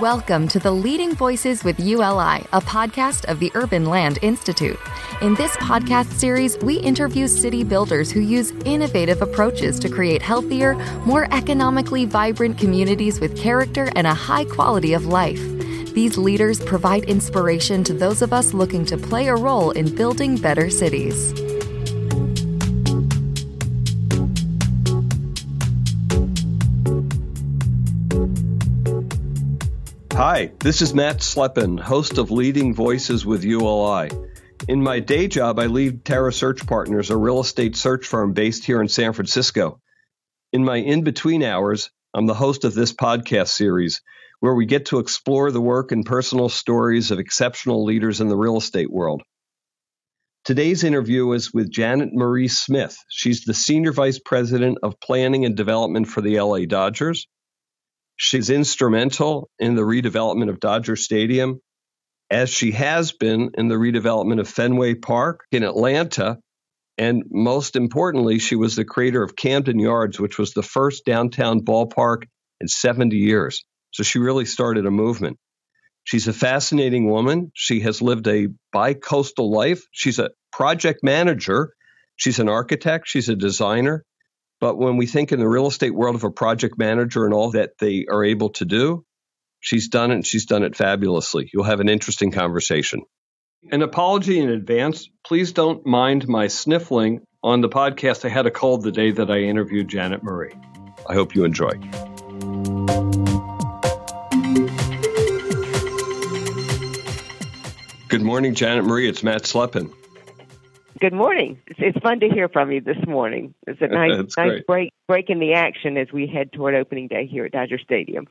Welcome to the Leading Voices with ULI, a podcast of the Urban Land Institute. In this podcast series, we interview city builders who use innovative approaches to create healthier, more economically vibrant communities with character and a high quality of life. These leaders provide inspiration to those of us looking to play a role in building better cities. Hi, this is Matt Slepin, host of Leading Voices with ULI. In my day job, I lead Terra Search Partners, a real estate search firm based here in San Francisco. In my in between hours, I'm the host of this podcast series where we get to explore the work and personal stories of exceptional leaders in the real estate world. Today's interview is with Janet Marie Smith. She's the Senior Vice President of Planning and Development for the LA Dodgers. She's instrumental in the redevelopment of Dodger Stadium, as she has been in the redevelopment of Fenway Park in Atlanta. And most importantly, she was the creator of Camden Yards, which was the first downtown ballpark in 70 years. So she really started a movement. She's a fascinating woman. She has lived a bi-coastal life. She's a project manager. She's an architect. She's a designer. But when we think in the real estate world of a project manager and all that they are able to do, she's done it and she's done it fabulously. You'll have an interesting conversation. An apology in advance. Please don't mind my sniffling on the podcast. I had a cold the day that I interviewed Janet Marie. I hope you enjoy. Good morning, Janet Marie. It's Matt Slepin. Good morning. It's, it's, fun to hear from you this morning. It's a nice, nice break break in the action as we head toward opening day here at Dodger Stadium.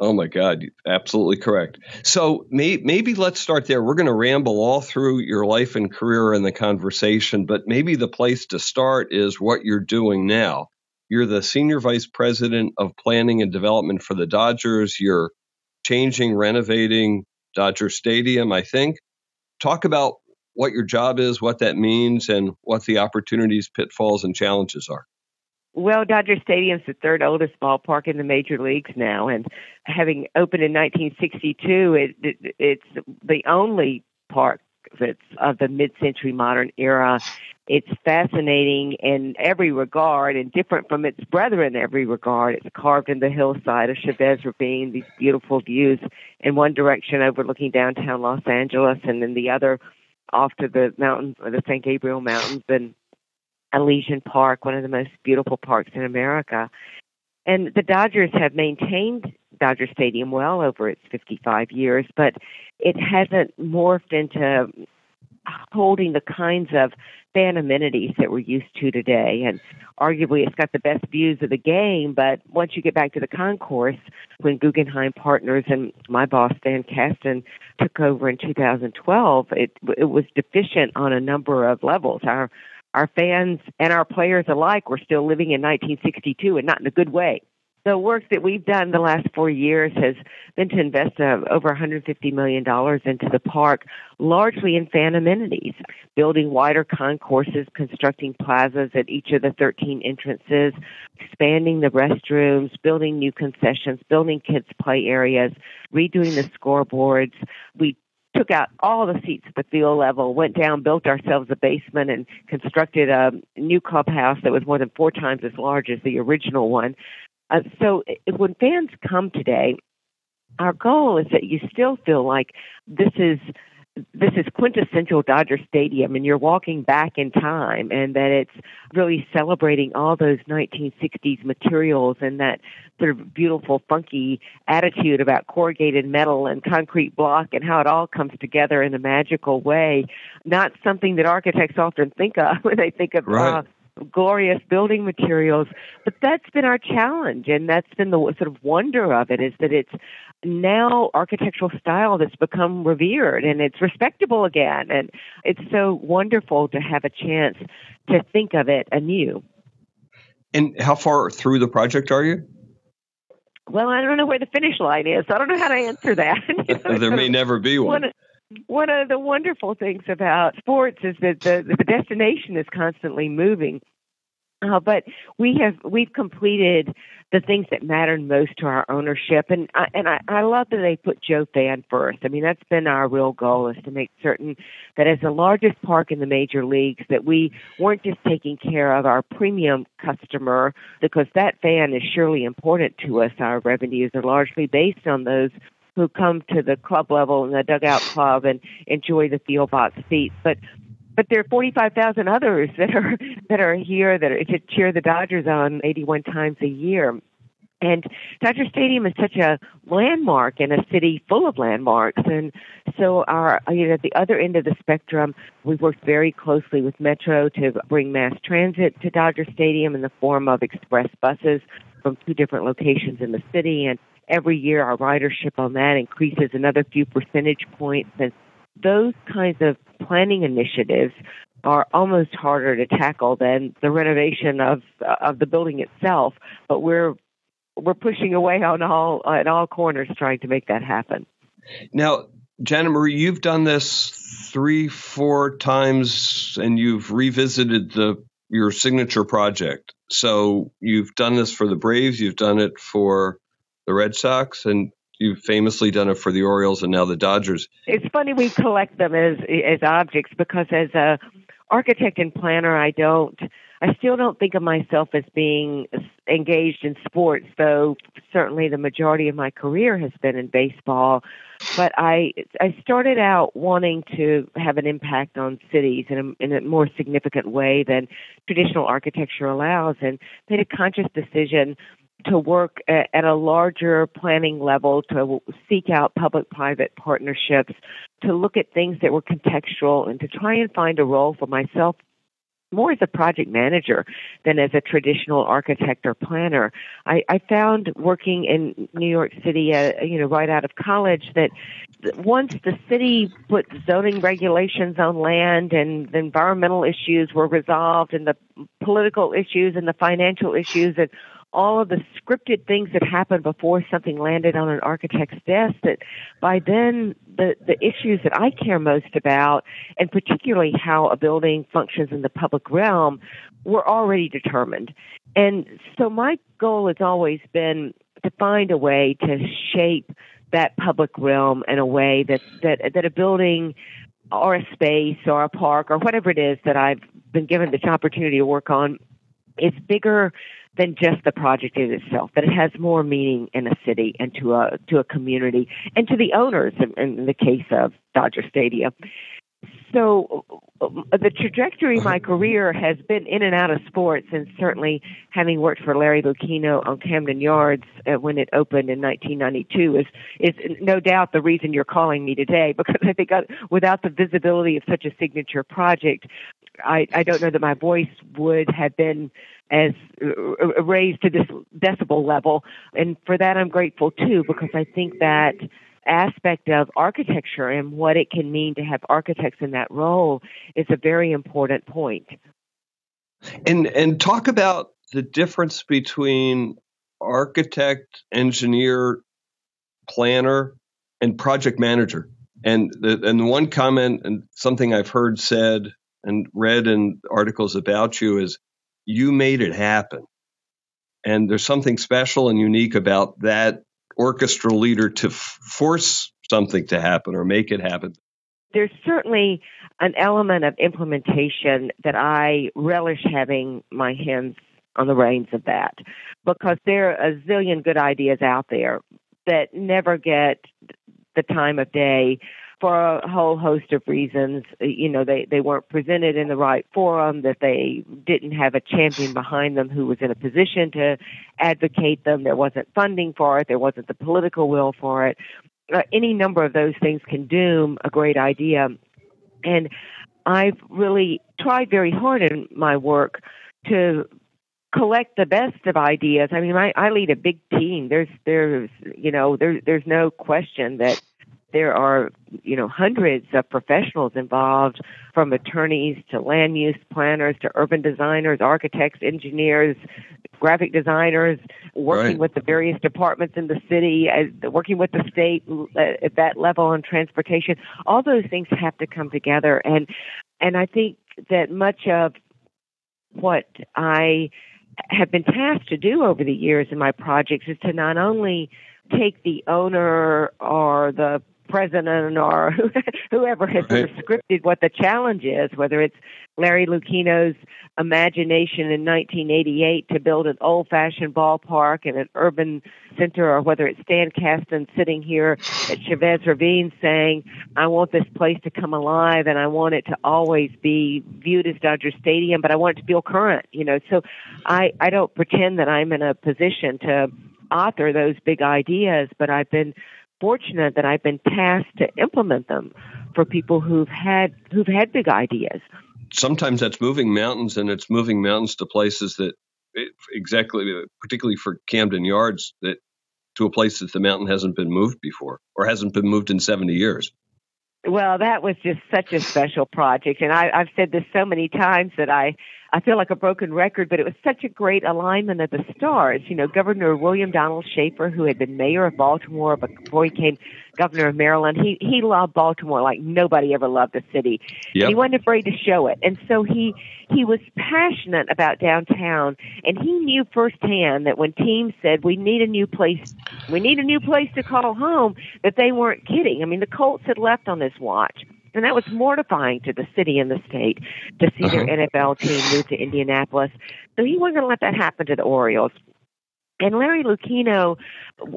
Oh my God, absolutely correct. So may, maybe let's start there. We're going to ramble all through your life and career in the conversation, but maybe the place to start is what you're doing now. You're the senior vice president of planning and development for the Dodgers. You're changing, renovating Dodger Stadium, I think. Talk about what your job is, what that means, and what the opportunities, pitfalls, and challenges are. Well, Dodger Stadium's the third oldest ballpark in the major leagues now, and having opened in 1962, it, it, it's the only park that's of the mid-century modern era. It's fascinating in every regard and different from its brethren in every regard. It's carved in the hillside of Chavez Ravine, these beautiful views in one direction overlooking downtown Los Angeles, and in the other off to the mountains, the San Gabriel Mountains, and Elysian Park, one of the most beautiful parks in America. And the Dodgers have maintained Dodger Stadium well over its 55 years, but it hasn't morphed into holding the kinds of fan amenities that we're used to today. And arguably, it's got the best views of the game. But once you get back to the concourse, when Guggenheim Partners and my boss Stan Kasten took over in 2012, it it was deficient on a number of levels. Our our fans and our players alike were still living in 1962, and not in a good way the work that we've done the last four years has been to invest uh, over $150 million into the park, largely in fan amenities, building wider concourses, constructing plazas at each of the 13 entrances, expanding the restrooms, building new concessions, building kids' play areas, redoing the scoreboards. We took out all the seats at the field level, went down, built ourselves a basement, and constructed a new clubhouse that was more than four times as large as the original one. Uh, so when fans come today, our goal is that you still feel like this is this is quintessential Dodger Stadium and you're walking back in time and that it's really celebrating all those 1960s materials and that sort of beautiful funky attitude about corrugated metal and concrete block and how it all comes together in a magical way not something that architects often think of when they think of right. uh, glorious building materials. But that's been our challenge, and that's been the sort of wonder of it is that it's now architectural style that's become revered and it's respectable again. And it's so wonderful to have a chance to think of it anew. And how far through the project are you? Well, I don't know where the finish line is. So I don't know how to answer that. there may never be one. One of the wonderful things about sports is that the, the destination is constantly moving. Uh, but we have we've completed the things that matter most to our ownership, and I, and I, I love that they put Joe Fan first. I mean, that's been our real goal is to make certain that as the largest park in the major leagues, that we weren't just taking care of our premium customer because that fan is surely important to us. Our revenues are largely based on those who come to the club level and the dugout club and enjoy the field box seats. But but there are 45,000 others that are that are here that are, to cheer the Dodgers on 81 times a year. And Dodger Stadium is such a landmark in a city full of landmarks. And so, our you know, at the other end of the spectrum, we've worked very closely with Metro to bring mass transit to Dodger Stadium in the form of express buses from two different locations in the city. And every year, our ridership on that increases another few percentage points. And those kinds of planning initiatives are almost harder to tackle than the renovation of of the building itself. But we're we're pushing away on all at all corners trying to make that happen. Now, Janet Marie, you've done this three, four times, and you've revisited the your signature project. So you've done this for the Braves, you've done it for the Red Sox, and you've famously done it for the Orioles and now the Dodgers. It's funny we collect them as as objects because as a architect and planner, I don't. I still don't think of myself as being engaged in sports, though certainly the majority of my career has been in baseball. But I I started out wanting to have an impact on cities in a, in a more significant way than traditional architecture allows, and made a conscious decision to work at, a larger planning level, to seek out public private partnerships, to look at things that were contextual, and to try and find a role for myself more as a project manager than as a traditional architect or planner. I, I found working in New York City, uh, you know, right out of college, that once the city put zoning regulations on land and the environmental issues were resolved and the political issues and the financial issues and all of the scripted things that happened before something landed on an architect's desk that by then the the issues that I care most about and particularly how a building functions in the public realm were already determined. And so my goal has always been to find a way to shape that public realm in a way that that that a building or a space or a park or whatever it is that I've been given this opportunity to work on is bigger than just the project in itself. That it has more meaning in a city and to a to a community and to the owners. In, in the case of Dodger Stadium. So the trajectory of my career has been in and out of sports, and certainly having worked for Larry Lucchino on Camden Yards uh, when it opened in 1992 is is no doubt the reason you're calling me today. Because I think I, without the visibility of such a signature project, I, I don't know that my voice would have been as uh, raised to this decibel level. And for that, I'm grateful too, because I think that aspect of architecture and what it can mean to have architects in that role is a very important point. And and talk about the difference between architect, engineer, planner, and project manager. And the and one comment and something I've heard said and read in articles about you is you made it happen. And there's something special and unique about that orchestral leader to f- force something to happen or make it happen. There's certainly an element of implementation that I relish having my hands on the reins of that because there are a zillion good ideas out there that never get the time of day for a whole host of reasons. You know, they, they weren't presented in the right forum, that they didn't have a champion behind them who was in a position to advocate them. There wasn't funding for it. There wasn't the political will for it. Uh, any number of those things can doom a great idea. And I've really tried very hard in my work to collect the best of ideas. I mean, I, I lead a big team. There's, there's, you know, there, there's no question that there are, you know, hundreds of professionals involved from attorneys to land use planners to urban designers, architects, engineers, graphic designers, working right. with the various departments in the city, working with the state uh, at that level on transportation. All those things have to come together. And, and I think that much of what I have been tasked to do over the years in my projects is to not only take the owner or the president or whoever has right. scripted what the challenge is, whether it's Larry Lucchino's imagination in 1988 to build an old-fashioned ballpark and an urban center, or whether it's Stan Kasten sitting here at Chavez Ravine saying, "I want this place to come alive, and I want it to always be viewed as Dodger Stadium, but I want it to feel current." You know, so I I don't pretend that I'm in a position to author those big ideas, but I've been fortunate that I've been tasked to implement them for people who've had who've had big ideas. Sometimes that's moving mountains, and it's moving mountains to places that it, exactly, particularly for Camden Yards, that to a place that the mountain hasn't been moved before or hasn't been moved in 70 years. Well, that was just such a special project, and I, I've said this so many times that I I feel like a broken record, but it was such a great alignment of the stars. You know, Governor William Donald Schaefer, who had been mayor of Baltimore before he became governor of Maryland, he he loved Baltimore like nobody ever loved the city. Yep. He wasn't afraid to show it, and so he he was passionate about downtown, and he knew firsthand that when teams said we need a new place, we need a new place to call home, that they weren't kidding. I mean, the Colts had left on this watch. And that was mortifying to the city and the state to see uh-huh. their NFL team move to Indianapolis. So he wasn't going to let that happen to the Orioles. And Larry Lucchino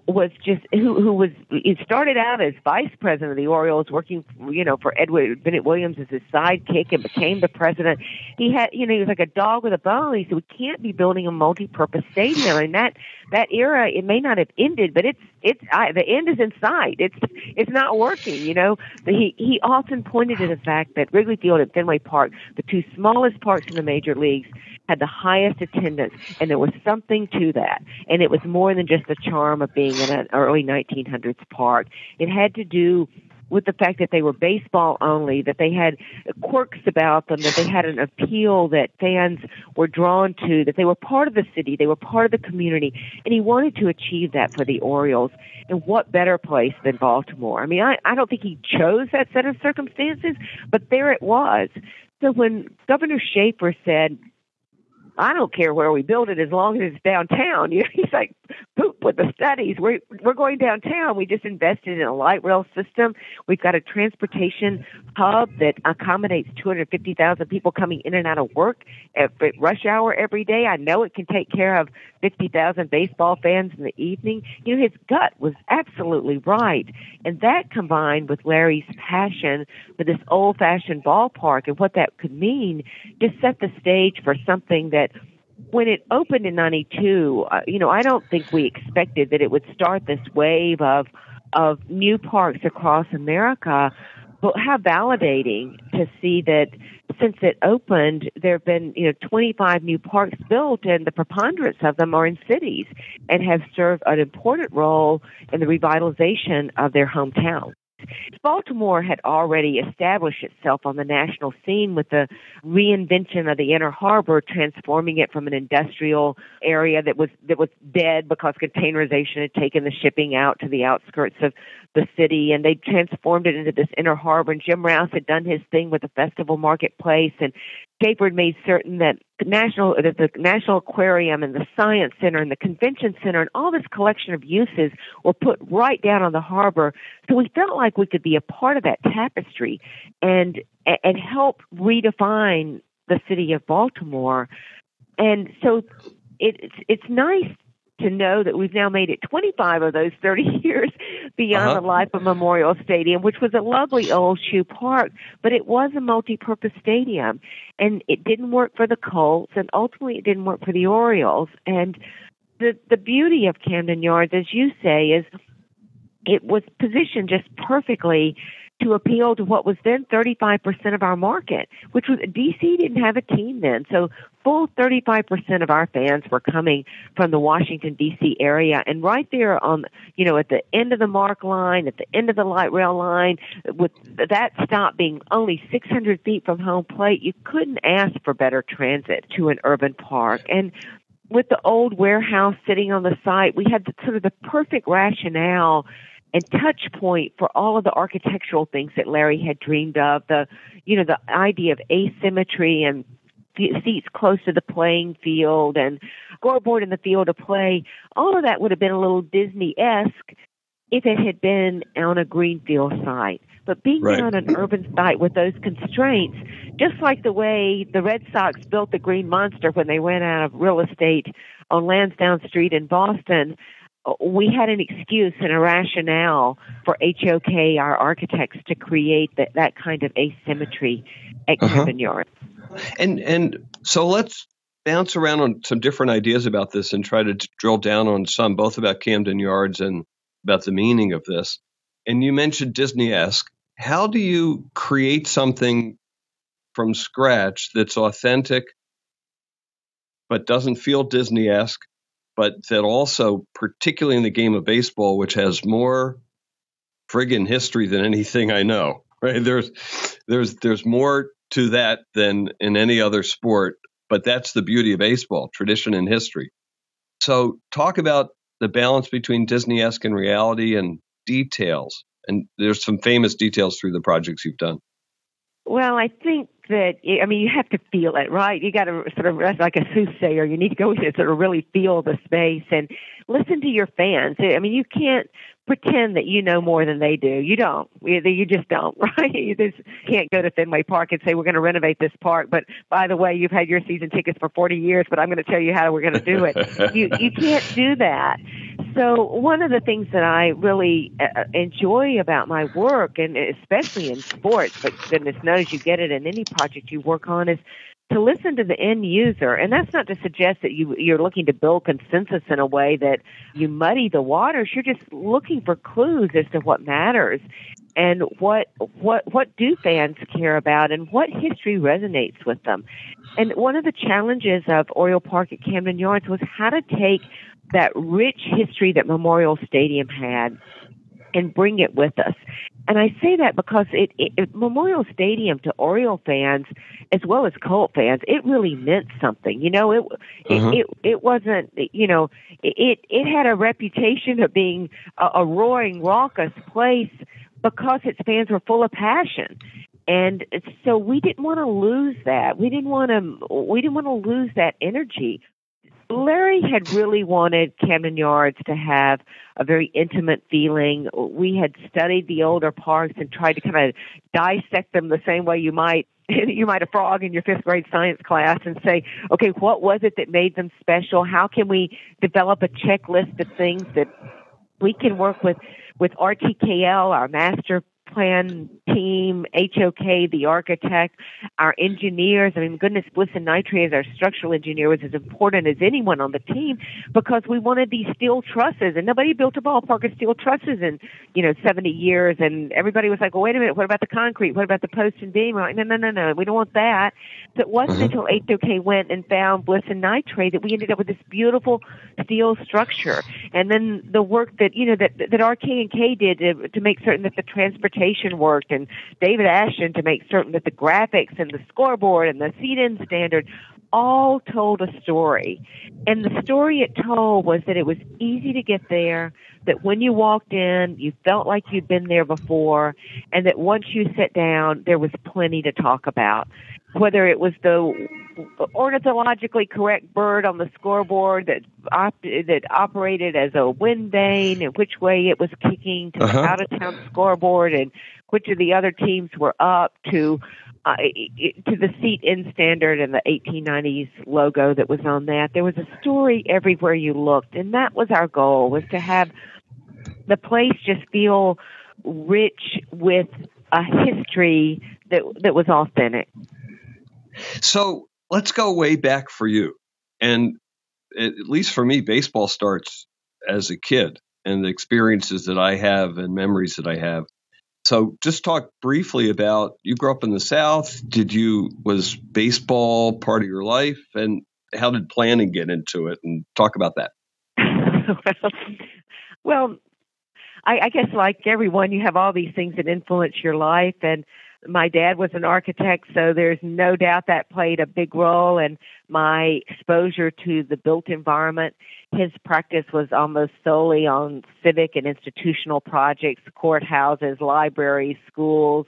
was just who who was he started out as vice president of the Orioles, working you know for Edward Bennett Williams as his sidekick, and became the president. He had you know he was like a dog with a bone. He said we can't be building a multi-purpose stadium, and that that era it may not have ended, but it's it's I, the end is in sight. It's it's not working. You know he he often pointed to the fact that Wrigley Field and Fenway Park, the two smallest parks in the major leagues, had the highest attendance, and there was something to that. And it was more than just the charm of being in an early 1900s park. It had to do with the fact that they were baseball only, that they had quirks about them, that they had an appeal that fans were drawn to, that they were part of the city, they were part of the community, and he wanted to achieve that for the Orioles. And what better place than Baltimore? I mean, I, I don't think he chose that set of circumstances, but there it was. So when Governor Schaefer said, I don't care where we build it as long as it's downtown. You know, he's like, poop with the studies. We're we're going downtown. We just invested in a light rail system. We've got a transportation hub that accommodates 250,000 people coming in and out of work at rush hour every day. I know it can take care of 50,000 baseball fans in the evening. You know, his gut was absolutely right, and that combined with Larry's passion for this old-fashioned ballpark and what that could mean, just set the stage for something that when it opened in 92, uh, you know, I don't think we expected that it would start this wave of of new parks across America. But how validating to see that since it opened, there have been, you know, 25 new parks built and the preponderance of them are in cities and have served an important role in the revitalization of their hometown. Baltimore had already established itself on the national scene with the reinvention of the inner harbor, transforming it from an industrial area that was that was dead because containerization had taken the shipping out to the outskirts of the city, and they transformed it into this inner harbor. And Jim Rouse had done his thing with the festival marketplace, and Schaefer made certain that the national that the National Aquarium and the Science Center and the Convention Center and all this collection of uses were put right down on the harbor. So we felt like we could be a part of that tapestry and and help redefine the city of Baltimore. And so it, it's it's nice to know that we've now made it 25 of those 30 years beyond uh-huh. the life of Memorial Stadium, which was a lovely old shoe park, but it was a multi-purpose stadium, and it didn't work for the Colts, and ultimately it didn't work for the Orioles. And the the beauty of Camden Yards, as you say, is it was positioned just perfectly to appeal to what was then 35% of our market, which was DC didn't have a team then. So full 35% of our fans were coming from the Washington DC area and right there on, you know, at the end of the MARC line, at the end of the light rail line, with that stop being only 600 feet from home plate, you couldn't ask for better transit to an urban park. And with the old warehouse sitting on the site, we had the, sort of the perfect rationale and touch point for all of the architectural things that Larry had dreamed of. The, you know, the idea of asymmetry and seats close to the playing field and scoreboard in the field of play. All of that would have been a little Disney esque if it had been on a greenfield site. But being right. on an urban site with those constraints, just like the way the Red Sox built the Green Monster when they ran out of real estate on Lansdowne Street in Boston, we had an excuse and a rationale for HOK, our architects, to create that, that kind of asymmetry at uh-huh. Camden Yards. And and so let's bounce around on some different ideas about this and try to drill down on some, both about Camden Yards and about the meaning of this. And you mentioned Disney esque. How do you create something from scratch that's authentic but doesn't feel Disney esque, but that also, particularly in the game of baseball, which has more friggin' history than anything I know, right? There's there's there's more to that than in any other sport, but that's the beauty of baseball, tradition and history. So talk about the balance between Disney-esque and reality and details. And there's some famous details through the projects you've done. Well, I think that I mean you have to feel it, right? You got to sort of like a soothsayer. You need to go and sort of really feel the space and listen to your fans. I mean, you can't pretend that you know more than they do. You don't. You just don't, right? You just can't go to Fenway Park and say we're going to renovate this park, but by the way, you've had your season tickets for 40 years, but I'm going to tell you how we're going to do it. you you can't do that. So one of the things that I really uh, enjoy about my work, and especially in sports, but goodness knows you get it in any project you work on, is to listen to the end user. And that's not to suggest that you, you're looking to build consensus in a way that you muddy the waters. You're just looking for clues as to what matters and what, what, what do fans care about and what history resonates with them. And one of the challenges of Oriole Park at Camden Yards was how to take that rich history that Memorial Stadium had and bring it with us. And I say that because it, it, it, Memorial Stadium to Oriole fans as well as Colt fans, it really meant something. You know, it uh-huh. it, it it wasn't. You know, it it had a reputation of being a, a roaring, raucous place because its fans were full of passion. And so we didn't want to lose that. We didn't want to. We didn't want to lose that energy. Larry had really wanted Camden Yards to have a very intimate feeling. We had studied the older parks and tried to kind of dissect them the same way you might you might a frog in your fifth grade science class and say, okay, what was it that made them special? How can we develop a checklist of things that we can work with with RTKL, our master plan team, HOK, the architect, our engineers. I mean, goodness, Bliss and Nyitray as our structural engineer was as important as anyone on the team because we wanted these steel trusses, and nobody built a ballpark of steel trusses in you know 70 years. And everybody was like, well, wait a minute, what about the concrete? What about the post and beam? Like, no, no, no, no, we don't want that. So it wasn't mm-hmm. until HOK went and found Bliss and Nyitray that we ended up with this beautiful steel structure. And then the work that you know that that RK and K did to, to make certain that the transportation worked and David Ashton to make certain that the graphics and the scoreboard and the seat in standard all told a story. And the story it told was that it was easy to get there, that when you walked in, you felt like you'd been there before, and that once you sat down, there was plenty to talk about. Whether it was the ornithologically correct bird on the scoreboard that op- that operated as a wind vane and which way it was kicking to uh-huh. the out of town scoreboard and which of the other teams were up to uh, to the seat in standard and the 1890s logo that was on that. There was a story everywhere you looked, and that was our goal: was to have the place just feel rich with a history that that was authentic. So let's go way back for you, and at least for me, baseball starts as a kid, and the experiences that I have and memories that I have so just talk briefly about you grew up in the South. Did you was baseball part of your life, and how did planning get into it? And talk about that. well, I, I guess like everyone, you have all these things that influence your life, and my dad was an architect, so there's no doubt that played a big role in my exposure to the built environment. His practice was almost solely on civic and institutional projects, courthouses, libraries, schools.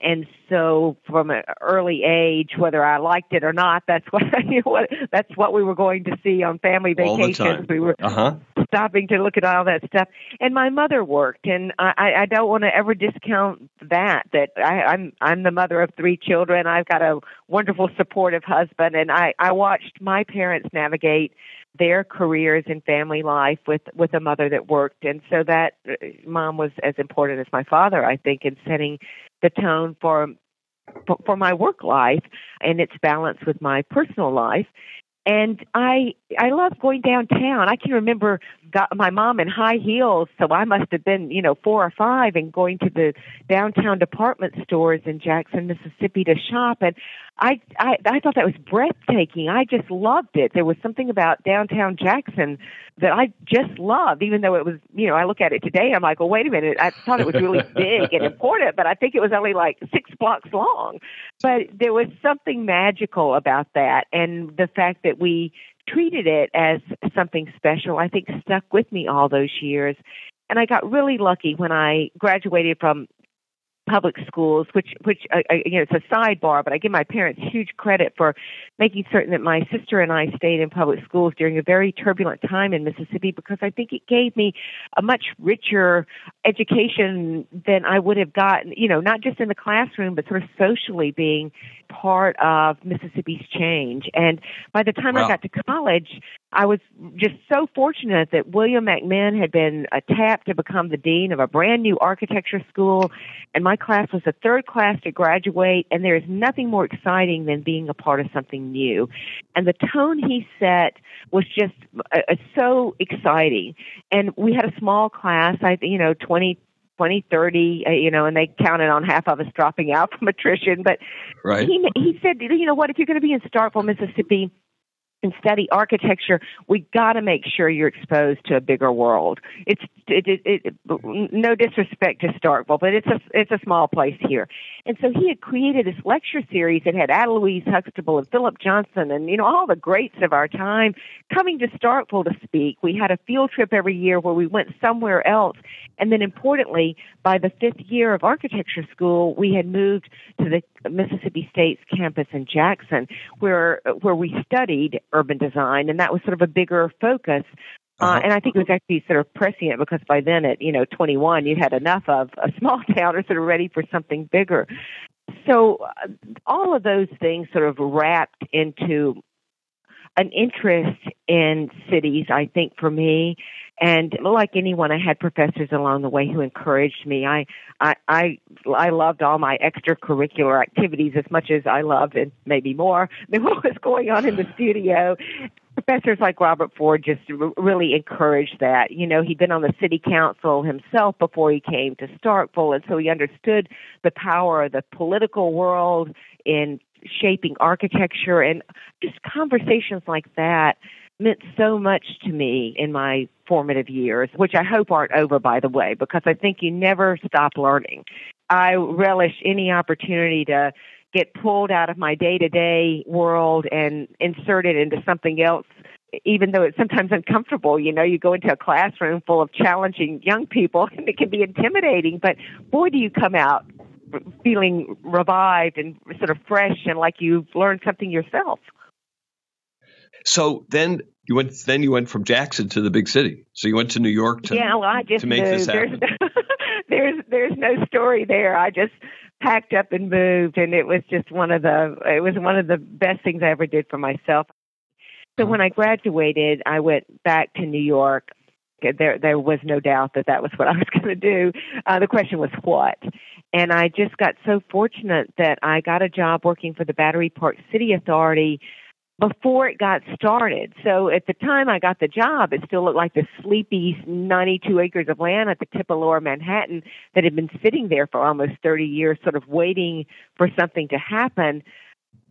and so from an early age, whether I liked it or not, that's what, you know, what that's what we were going to see on family vacations. We were uh-huh. Stopping to look at all that stuff. And my mother worked, and I, I don't want to ever discount that. That I, I'm I'm the mother of three children. I've got a wonderful, supportive husband, and I I watched my parents navigate their careers and family life with with a mother that worked and so that uh, mom was as important as my father i think in setting the tone for for, for my work life and its balance with my personal life and I I love going downtown. I can remember got my mom in high heels, so I must have been you know four or five, and going to the downtown department stores in Jackson, Mississippi, to shop. And I I I thought that was breathtaking. I just loved it. There was something about downtown Jackson that I just loved, even though it was you know I look at it today, I'm like, well, wait a minute. I thought it was really big and important, but I think it was only like six blocks long. But there was something magical about that, and the fact that that we treated it as something special, I think stuck with me all those years. And I got really lucky when I graduated from public schools, which which uh, uh, you know it's a sidebar, but I give my parents huge credit for making certain that my sister and I stayed in public schools during a very turbulent time in Mississippi because I think it gave me a much richer education than I would have gotten, you know, not just in the classroom, but sort of socially being part of Mississippi's change. And by the time wow. I got to college, I was just so fortunate that William McMinn had been uh, tapped to become the dean of a brand new architecture school, and my class was the third class to graduate. And there is nothing more exciting than being a part of something new. And the tone he set was just uh, uh so exciting. And we had a small class, I you know, twenty 20, 30, uh, you know, and they counted on half of us dropping out from attrition. But right. he he said, you know what, if you're going to be in Starkville, Mississippi, and study architecture, we got to make sure you're exposed to a bigger world. It's it, it, it, no disrespect to Starkville, but it's a it's a small place here. And so he had created this lecture series that had Ada Louise Huxtable and Philip Johnson and you know all the greats of our time coming to Starkville to speak. We had a field trip every year where we went somewhere else, and then importantly, by the fifth year of architecture school, we had moved to the Mississippi State's campus in Jackson, where where we studied urban design, and that was sort of a bigger focus. Uh, uh-huh. and I think it was actually sort of prescient because by then at you know 21 you had enough of a small town or sort of ready for something bigger. So uh, all of those things sort of wrapped into an interest in cities, I think, for me. And like anyone, I had professors along the way who encouraged me. I, I, I, I loved all my extracurricular activities as much as I loved, and maybe more, than what was going on in the studio professors like Robert Ford just really encouraged that. You know, he'd been on the city council himself before he came to Starkville, and so he understood the power of the political world in shaping architecture and just conversations like that meant so much to me in my formative years, which I hope aren't over, by the way, because I think you never stop learning. I relish any opportunity to get pulled out of my day to day world and inserted into something else even though it's sometimes uncomfortable, you know, you go into a classroom full of challenging young people and it can be intimidating, but boy, do you come out feeling revived and sort of fresh and like you've learned something yourself. So then you went. Then you went from Jackson to the big city. So you went to New York to yeah. Well, I just to make moved. this happen. There's, there's there's no story there. I just packed up and moved, and it was just one of the it was one of the best things I ever did for myself. So mm-hmm. when I graduated, I went back to New York there there was no doubt that that was what I was going to do. Uh, the question was what, and I just got so fortunate that I got a job working for the Battery Park City Authority before it got started. So at the time I got the job, it still looked like the sleepy 92 acres of land at the tip of lower Manhattan that had been sitting there for almost 30 years, sort of waiting for something to happen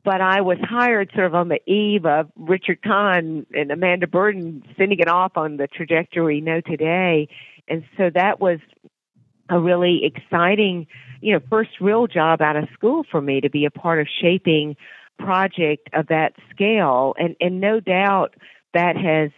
but I was hired sort of on the eve of Richard Kahan and Amanda Burden sending it off on the trajectory know today. And so that was a really exciting, you know, first real job out of school for me to be a part of shaping project of that scale. And, and no doubt that has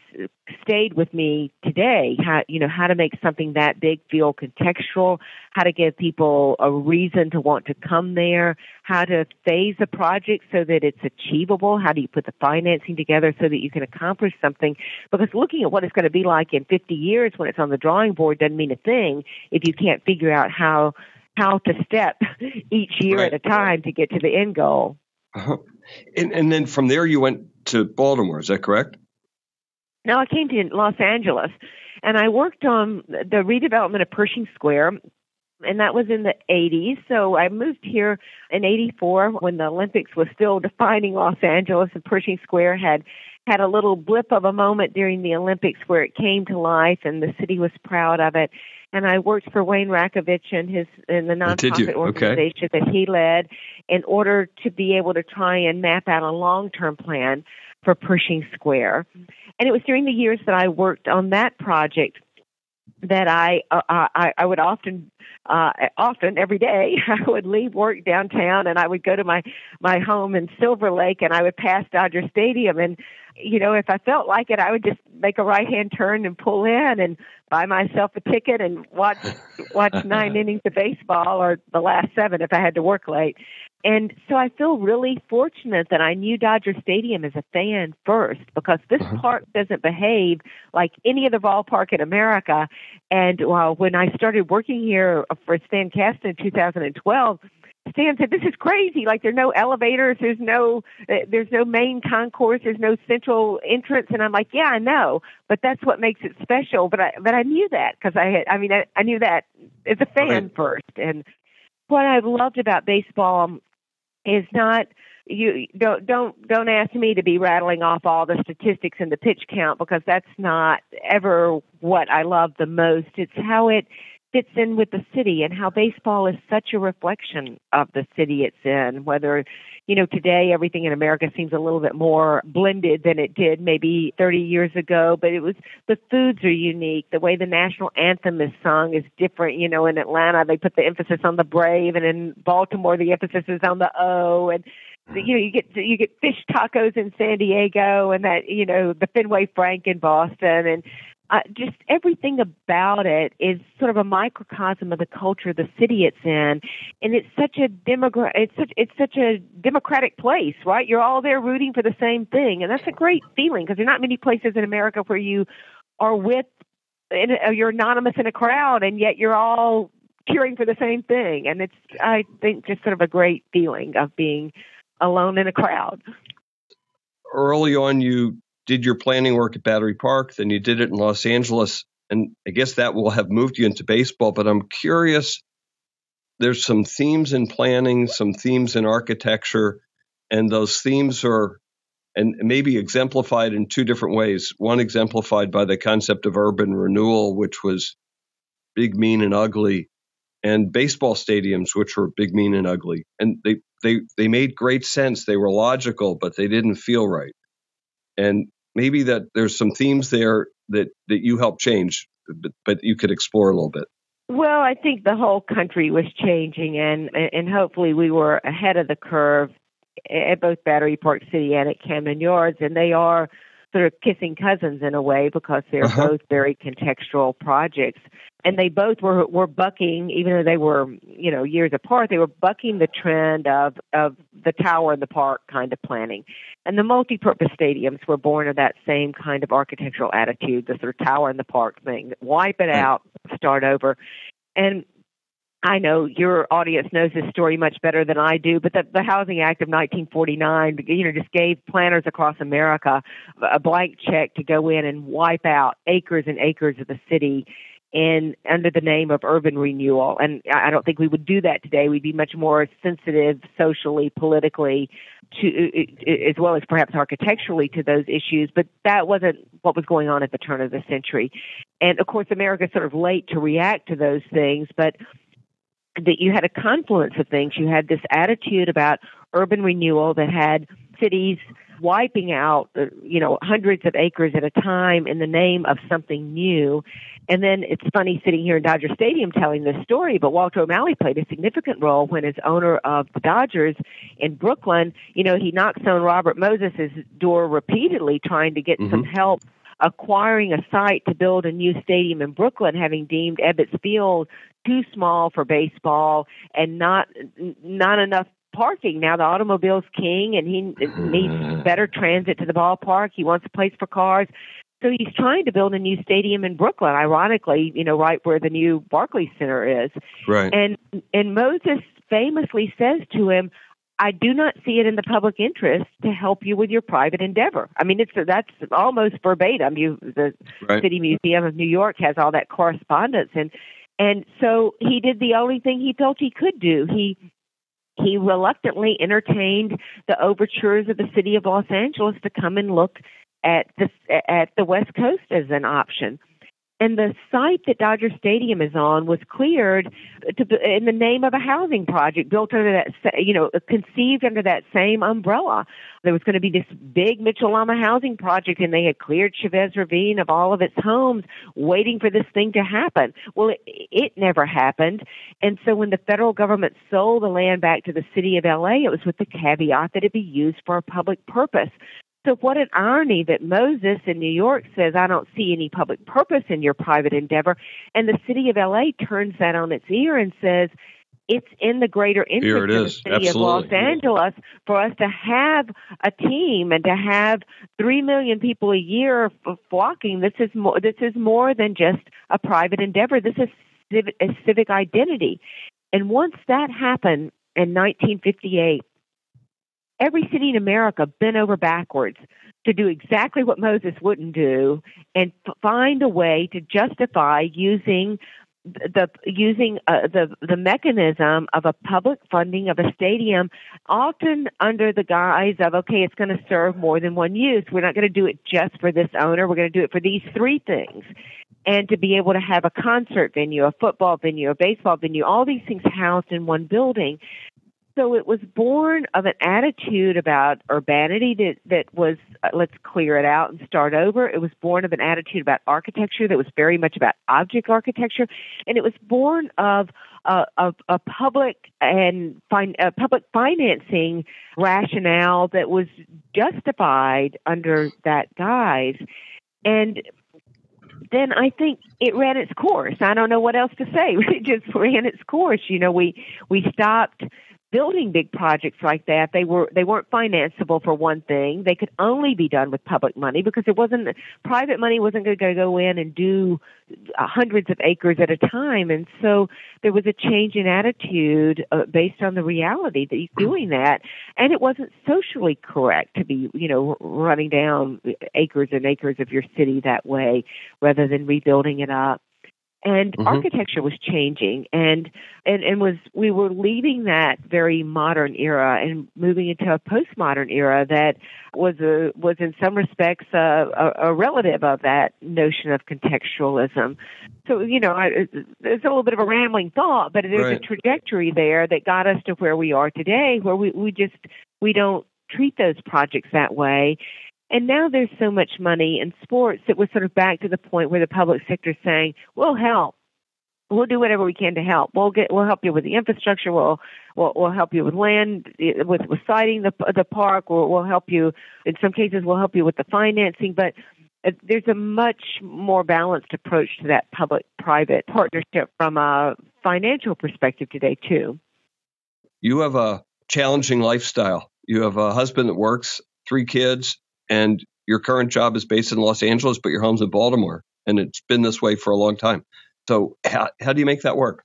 stayed with me today. How you know how to make something that big feel contextual, how to give people a reason to want to come there, how to phase a project so that it's achievable. How do you put the financing together so that you can accomplish something? Because looking at what it's going to be like in 50 years when it's on the drawing board doesn't mean a thing if you can't figure out how how to step each year right. at a time to get to the end goal. Uh-huh. And, and then from there you went to Baltimore. Is that correct? Now I came to Los Angeles and I worked on the redevelopment of Pershing Square and that was in the 80s. So I moved here in 84 when the Olympics was still defining Los Angeles and Pershing Square had had a little blip of a moment during the Olympics where it came to life and the city was proud of it. And I worked for Wayne Ratkovich and his in the oh, nonprofit organization okay. that he led in order to be able to try and map out a long term plan for Pershing Square. And it was during the years that I worked on that project that I uh, I, I would often uh often every day I would leave work downtown and I would go to my my home in Silver Lake and I would pass Dodger Stadium. And you know if I felt like it I would just make a right hand turn and pull in and buy myself a ticket and watch watch nine innings of baseball or the last seven if I had to work late and so I feel really fortunate that I knew Dodger Stadium as a fan first because this uh-huh. park doesn't behave like any other ballpark in America. And uh, when I started working here for Stan Kasten in 2012, Stan said, "This is crazy. Like there're no elevators, there's no uh, there's no main concourse, there's no central entrance." And I'm like, "Yeah, I know, but that's what makes it special." But I but I knew that because I had I mean I, I knew that as a fan first. And what I've loved about baseball is not you don't don't don't ask me to be rattling off all the statistics and the pitch count because that's not ever what I love the most. It's how it fits in with the city and how baseball is such a reflection of the city it's in. Whether, you know, today everything in America seems a little bit more blended than it did maybe 30 years ago, but it was the foods are unique. The way the national anthem is sung is different. You know, in Atlanta they put the emphasis on the brave, and in Baltimore the emphasis is on the O. And you know you get you get fish tacos in San Diego and that you know the Fenway Frank in Boston and uh, just everything about it is sort of a microcosm of the culture the city it's in, and it's such a demogra- it's such it's such a democratic place, right? You're all there rooting for the same thing, and that's a great feeling because there are not many places in America where you are with in a, you're anonymous in a crowd, and yet you're all cheering for the same thing, and it's I think just sort of a great feeling of being alone in a crowd. Early on, you did your planning work at Battery Park, then you did it in Los Angeles, and I guess that will have moved you into baseball. But I'm curious. There's some themes in planning, some themes in architecture, and those themes are and maybe exemplified in two different ways. One exemplified by the concept of urban renewal, which was big, mean, and ugly, and baseball stadiums, which were big, mean, and ugly. And they they they made great sense. They were logical, but they didn't feel right. And maybe that there's some themes there that that you help change, but, but you could explore a little bit. Well, I think the whole country was changing, and and hopefully we were ahead of the curve at both Battery Park City and at Camden Yards, and they are sort of kissing cousins in a way because they're uh-huh. both very contextual projects and they both were were bucking even though they were you know years apart they were bucking the trend of of the tower in the park kind of planning. And the multi-purpose stadiums were born of that same kind of architectural attitude the sort of tower in the park thing wipe it out start over. And I know your audience knows this story much better than I do, but the, the Housing Act of 1949, you know, just gave planners across America a blank check to go in and wipe out acres and acres of the city in under the name of urban renewal. And I don't think we would do that today. We'd be much more sensitive socially, politically, to uh, uh, as well as perhaps architecturally to those issues. But that wasn't what was going on at the turn of the century. And of course, America's sort of late to react to those things, but that you had a confluence of things. You had this attitude about urban renewal that had cities wiping out, uh, you know, hundreds of acres at a time in the name of something new. And then it's funny sitting here in Dodger Stadium telling this story, but Walter O'Malley played a significant role when as owner of the Dodgers in Brooklyn, you know, he knocks on Robert Moses' door repeatedly trying to get mm-hmm. some help acquiring a site to build a new stadium in Brooklyn, having deemed Ebbets Field too small for baseball and not not enough parking. Now the automobile's king, and he needs mm-hmm. better transit to the ballpark. He wants a place for cars. So he's trying to build a new stadium in Brooklyn, ironically, you know, right where the new Barclays Center is. Right. And and Moses famously says to him, I do not see it in the public interest to help you with your private endeavor. I mean, it's that's almost verbatim. You, the right. City Museum of New York has all that correspondence, and and so he did the only thing he felt he could do. He he reluctantly entertained the overtures of the city of Los Angeles to come and look at the at the West Coast as an option and the site that Dodger Stadium is on was cleared to, in the name of a housing project built under that, you know, conceived under that same umbrella. There was going to be this big Mitchell Lama housing project, and they had cleared Chavez Ravine of all of its homes, waiting for this thing to happen. Well, it, it never happened, and so when the federal government sold the land back to the city of LA, it was with the caveat that it be used for a public purpose. So what an irony that Moses in New York says, I don't see any public purpose in your private endeavor. And the city of LA turns that on its ear and says, it's in the greater interest of the city Absolutely. of Los Angeles for us to have a team and to have three million people a year flocking. This is more. This is more than just a private endeavor. This is civic, a civic identity. And once that happened in 1958, every city in America bent over backwards to do exactly what Moses wouldn't do and find a way to justify using the using uh, the the mechanism of a public funding of a stadium often under the guise of okay it's going to serve more than one use. We're not going to do it just for this owner. We're going to do it for these three things. And to be able to have a concert venue a football venue a baseball venue all these things housed in one building so it was born of an attitude about urbanity that that was uh, let's clear it out and start over. It was born of an attitude about architecture that was very much about object architecture, and it was born of a, a, a public and fin- public financing rationale that was justified under that guise. And then I think it ran its course. I don't know what else to say. It just ran its course. You know, we we stopped building big projects like that, they were they weren't financeable for one thing. They could only be done with public money because it wasn't private money wasn't going to go in and do uh, hundreds of acres at a time, and so there was a change in attitude uh, based on the reality that he's doing that, and it wasn't socially correct to be you know running down acres and acres of your city that way rather than rebuilding it up and mm-hmm. architecture was changing and, and and was we were leaving that very modern era and moving into a postmodern era that was a was in some respects a, a, a relative of that notion of contextualism so you know I, it's a little bit of a rambling thought but there's right. a trajectory there that got us to where we are today where we we just we don't treat those projects that way and now there's so much money in sports that we're sort of back to the point where the public sector is saying, we'll help. We'll do whatever we can to help. We'll get, we'll help you with the infrastructure. We'll, we'll, we'll help you with land, with, with siting the, the park. We'll, we'll help you, in some cases, we'll help you with the financing. But uh, there's a much more balanced approach to that public-private partnership from a financial perspective today, too. You have a challenging lifestyle. You have a husband that works, three kids, and your current job is based in Los Angeles, but your home's in Baltimore, and it's been this way for a long time. So, how, how do you make that work?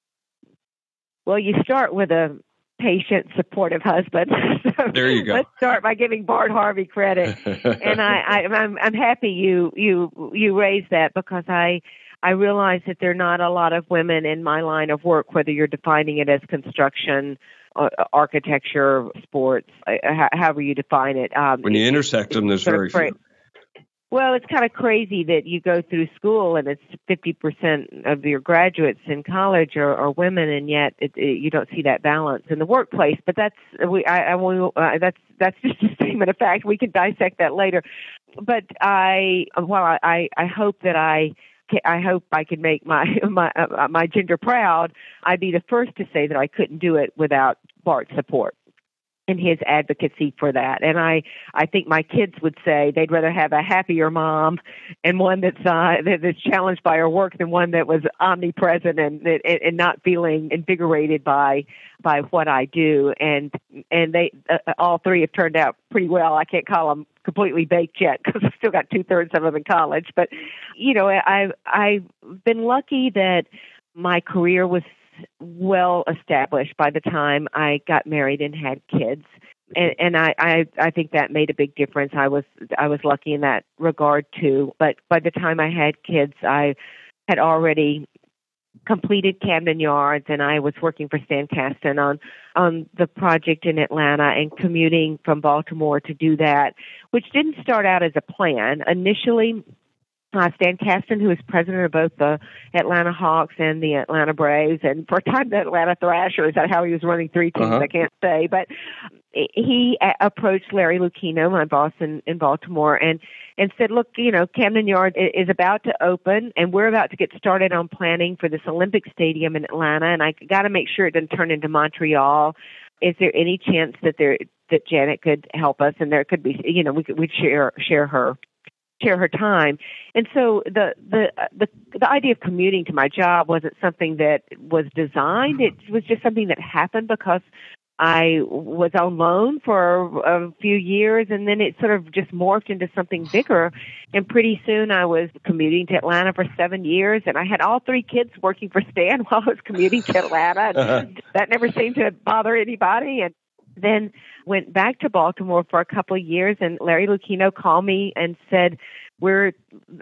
Well, you start with a patient, supportive husband. so there you go. Let's start by giving Bart Harvey credit, and I, I, I'm, I'm happy you you you raised that because I I realize that there are not a lot of women in my line of work, whether you're defining it as construction uh, architecture, sports, uh, however you define it. Um, when you intersect them, there's very few. Well, it's kind of crazy that you go through school and it's 50% of your graduates in college are, are women, and yet it, it, you don't see that balance in the workplace. But that's we, I, I will, uh, that's that's just a statement of fact. We can dissect that later. But I, well, I, I hope that I I hope I can make my my uh, my gender proud. I'd be the first to say that I couldn't do it without Bart's support and his advocacy for that. And I, I think my kids would say they'd rather have a happier mom and one that's uh, that's challenged by her work than one that was omnipresent and and, and not feeling invigorated by by what I do. And and they uh, all three have turned out pretty well. I can't call them completely baked yet because I've still got two thirds of them in college. But you know, I I've been lucky that my career was well established by the time I got married and had kids. And, and I, I, I think that made a big difference. I was, I was lucky in that regard too. But by the time I had kids, I had already completed Camden Yards and I was working for Stan on on the project in Atlanta and commuting from Baltimore to do that, which didn't start out as a plan. Initially uh, Stan Kasten, who is president of both the Atlanta Hawks and the Atlanta Braves, and for a time the Atlanta Thrashers. That how he was running three teams, uh-huh. I can't say, but he approached Larry Lucchino, my boss in, in Baltimore, and and said, "Look, you know, Camden Yard is about to open, and we're about to get started on planning for this Olympic Stadium in Atlanta, and I got to make sure it doesn't turn into Montreal. Is there any chance that there that Janet could help us, and there could be, you know, we could we'd share share her." Share her time. And so the the the the idea of commuting to my job wasn't something that was designed. It was just something that happened because I was on loan for a few years and then it sort of just morphed into something bigger. And pretty soon I was commuting to Atlanta for seven years and I had all three kids working for Stan while I was commuting to Atlanta. And uh-huh. that never seemed to bother anybody. And then went back to Baltimore for a couple of years, and Larry Lucchino called me and said, "We're,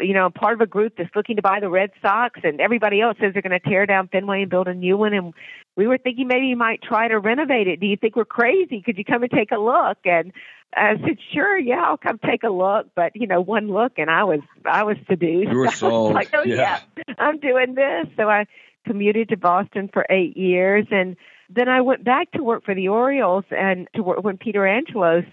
you know, part of a group that's looking to buy the Red Sox, and everybody else says they're going to tear down Fenway and build a new one, and we were thinking maybe you might try to renovate it. Do you think we're crazy? Could you come and take a look?" And I said, "Sure, yeah, I'll come take a look." But you know, one look, and I was I was seduced. You were sold. like, oh yeah. yeah, I'm doing this. So I commuted to Boston for eight years and then I went back to work for the Orioles and to work when Peter Angelos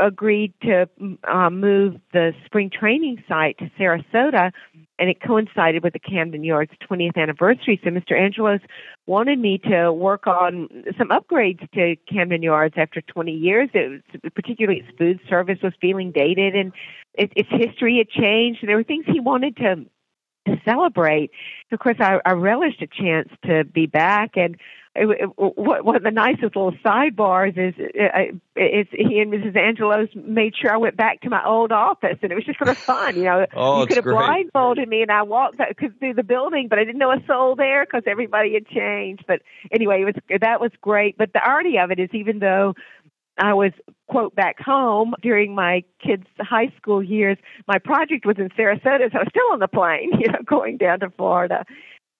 agreed to um, move the spring training site to Sarasota, and it coincided with the Camden Yards 20th anniversary. So Mr. Angelos wanted me to work on some upgrades to Camden Yards after 20 years. It was, particularly its food service was feeling dated, and it, its history had changed. And there were things he wanted to to celebrate. Of course, I, I relished a chance to be back, and one of the nicest little sidebars is uh, is he and Mrs. Angelos made sure I went back to my old office, and it was just sort of fun. You know, oh, you could have great. blindfolded me, and I walked through the building, but I didn't know a soul there because everybody had changed. But anyway, it was that was great. But the irony of it is, even though I was quote back home during my kids' high school years. My project was in Sarasota, so I was still on the plane, you know, going down to Florida.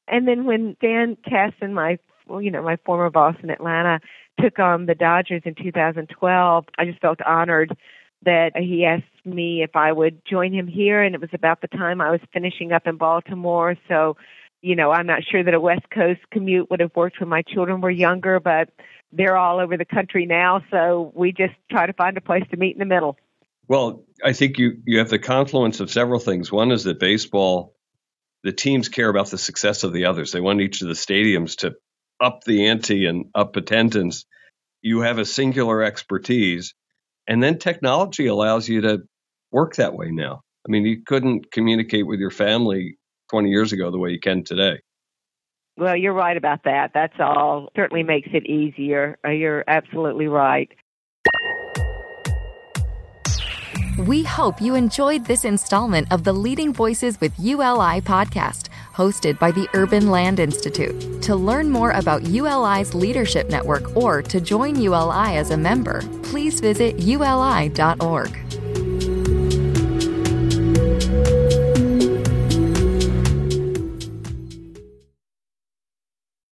And then when Stan Kasten, my well, you know, my former boss in Atlanta, took on the Dodgers in 2012, I just felt honored that he asked me if I would join him here, and it was about the time I was finishing up in Baltimore. So, you know, I'm not sure that a West Coast commute would have worked when my children were younger, but they're all over the country now, so we just try to find a place to meet in the middle. Well, I think you you have the confluence of several things. One is that baseball, the teams care about the success of the others. They want each of the stadiums to up the ante and up attendance. You have a singular expertise, and then technology allows you to work that way now. I mean, you couldn't communicate with your family 20 years ago the way you can today. Well, you're right about that. That's all. Certainly makes it easier. Uh, you're absolutely right. We hope you enjoyed this installment of the Leading Voices with ULI podcast, hosted by the Urban Land Institute. To learn more about ULI's leadership network or to join ULI as a member, please visit uli.org.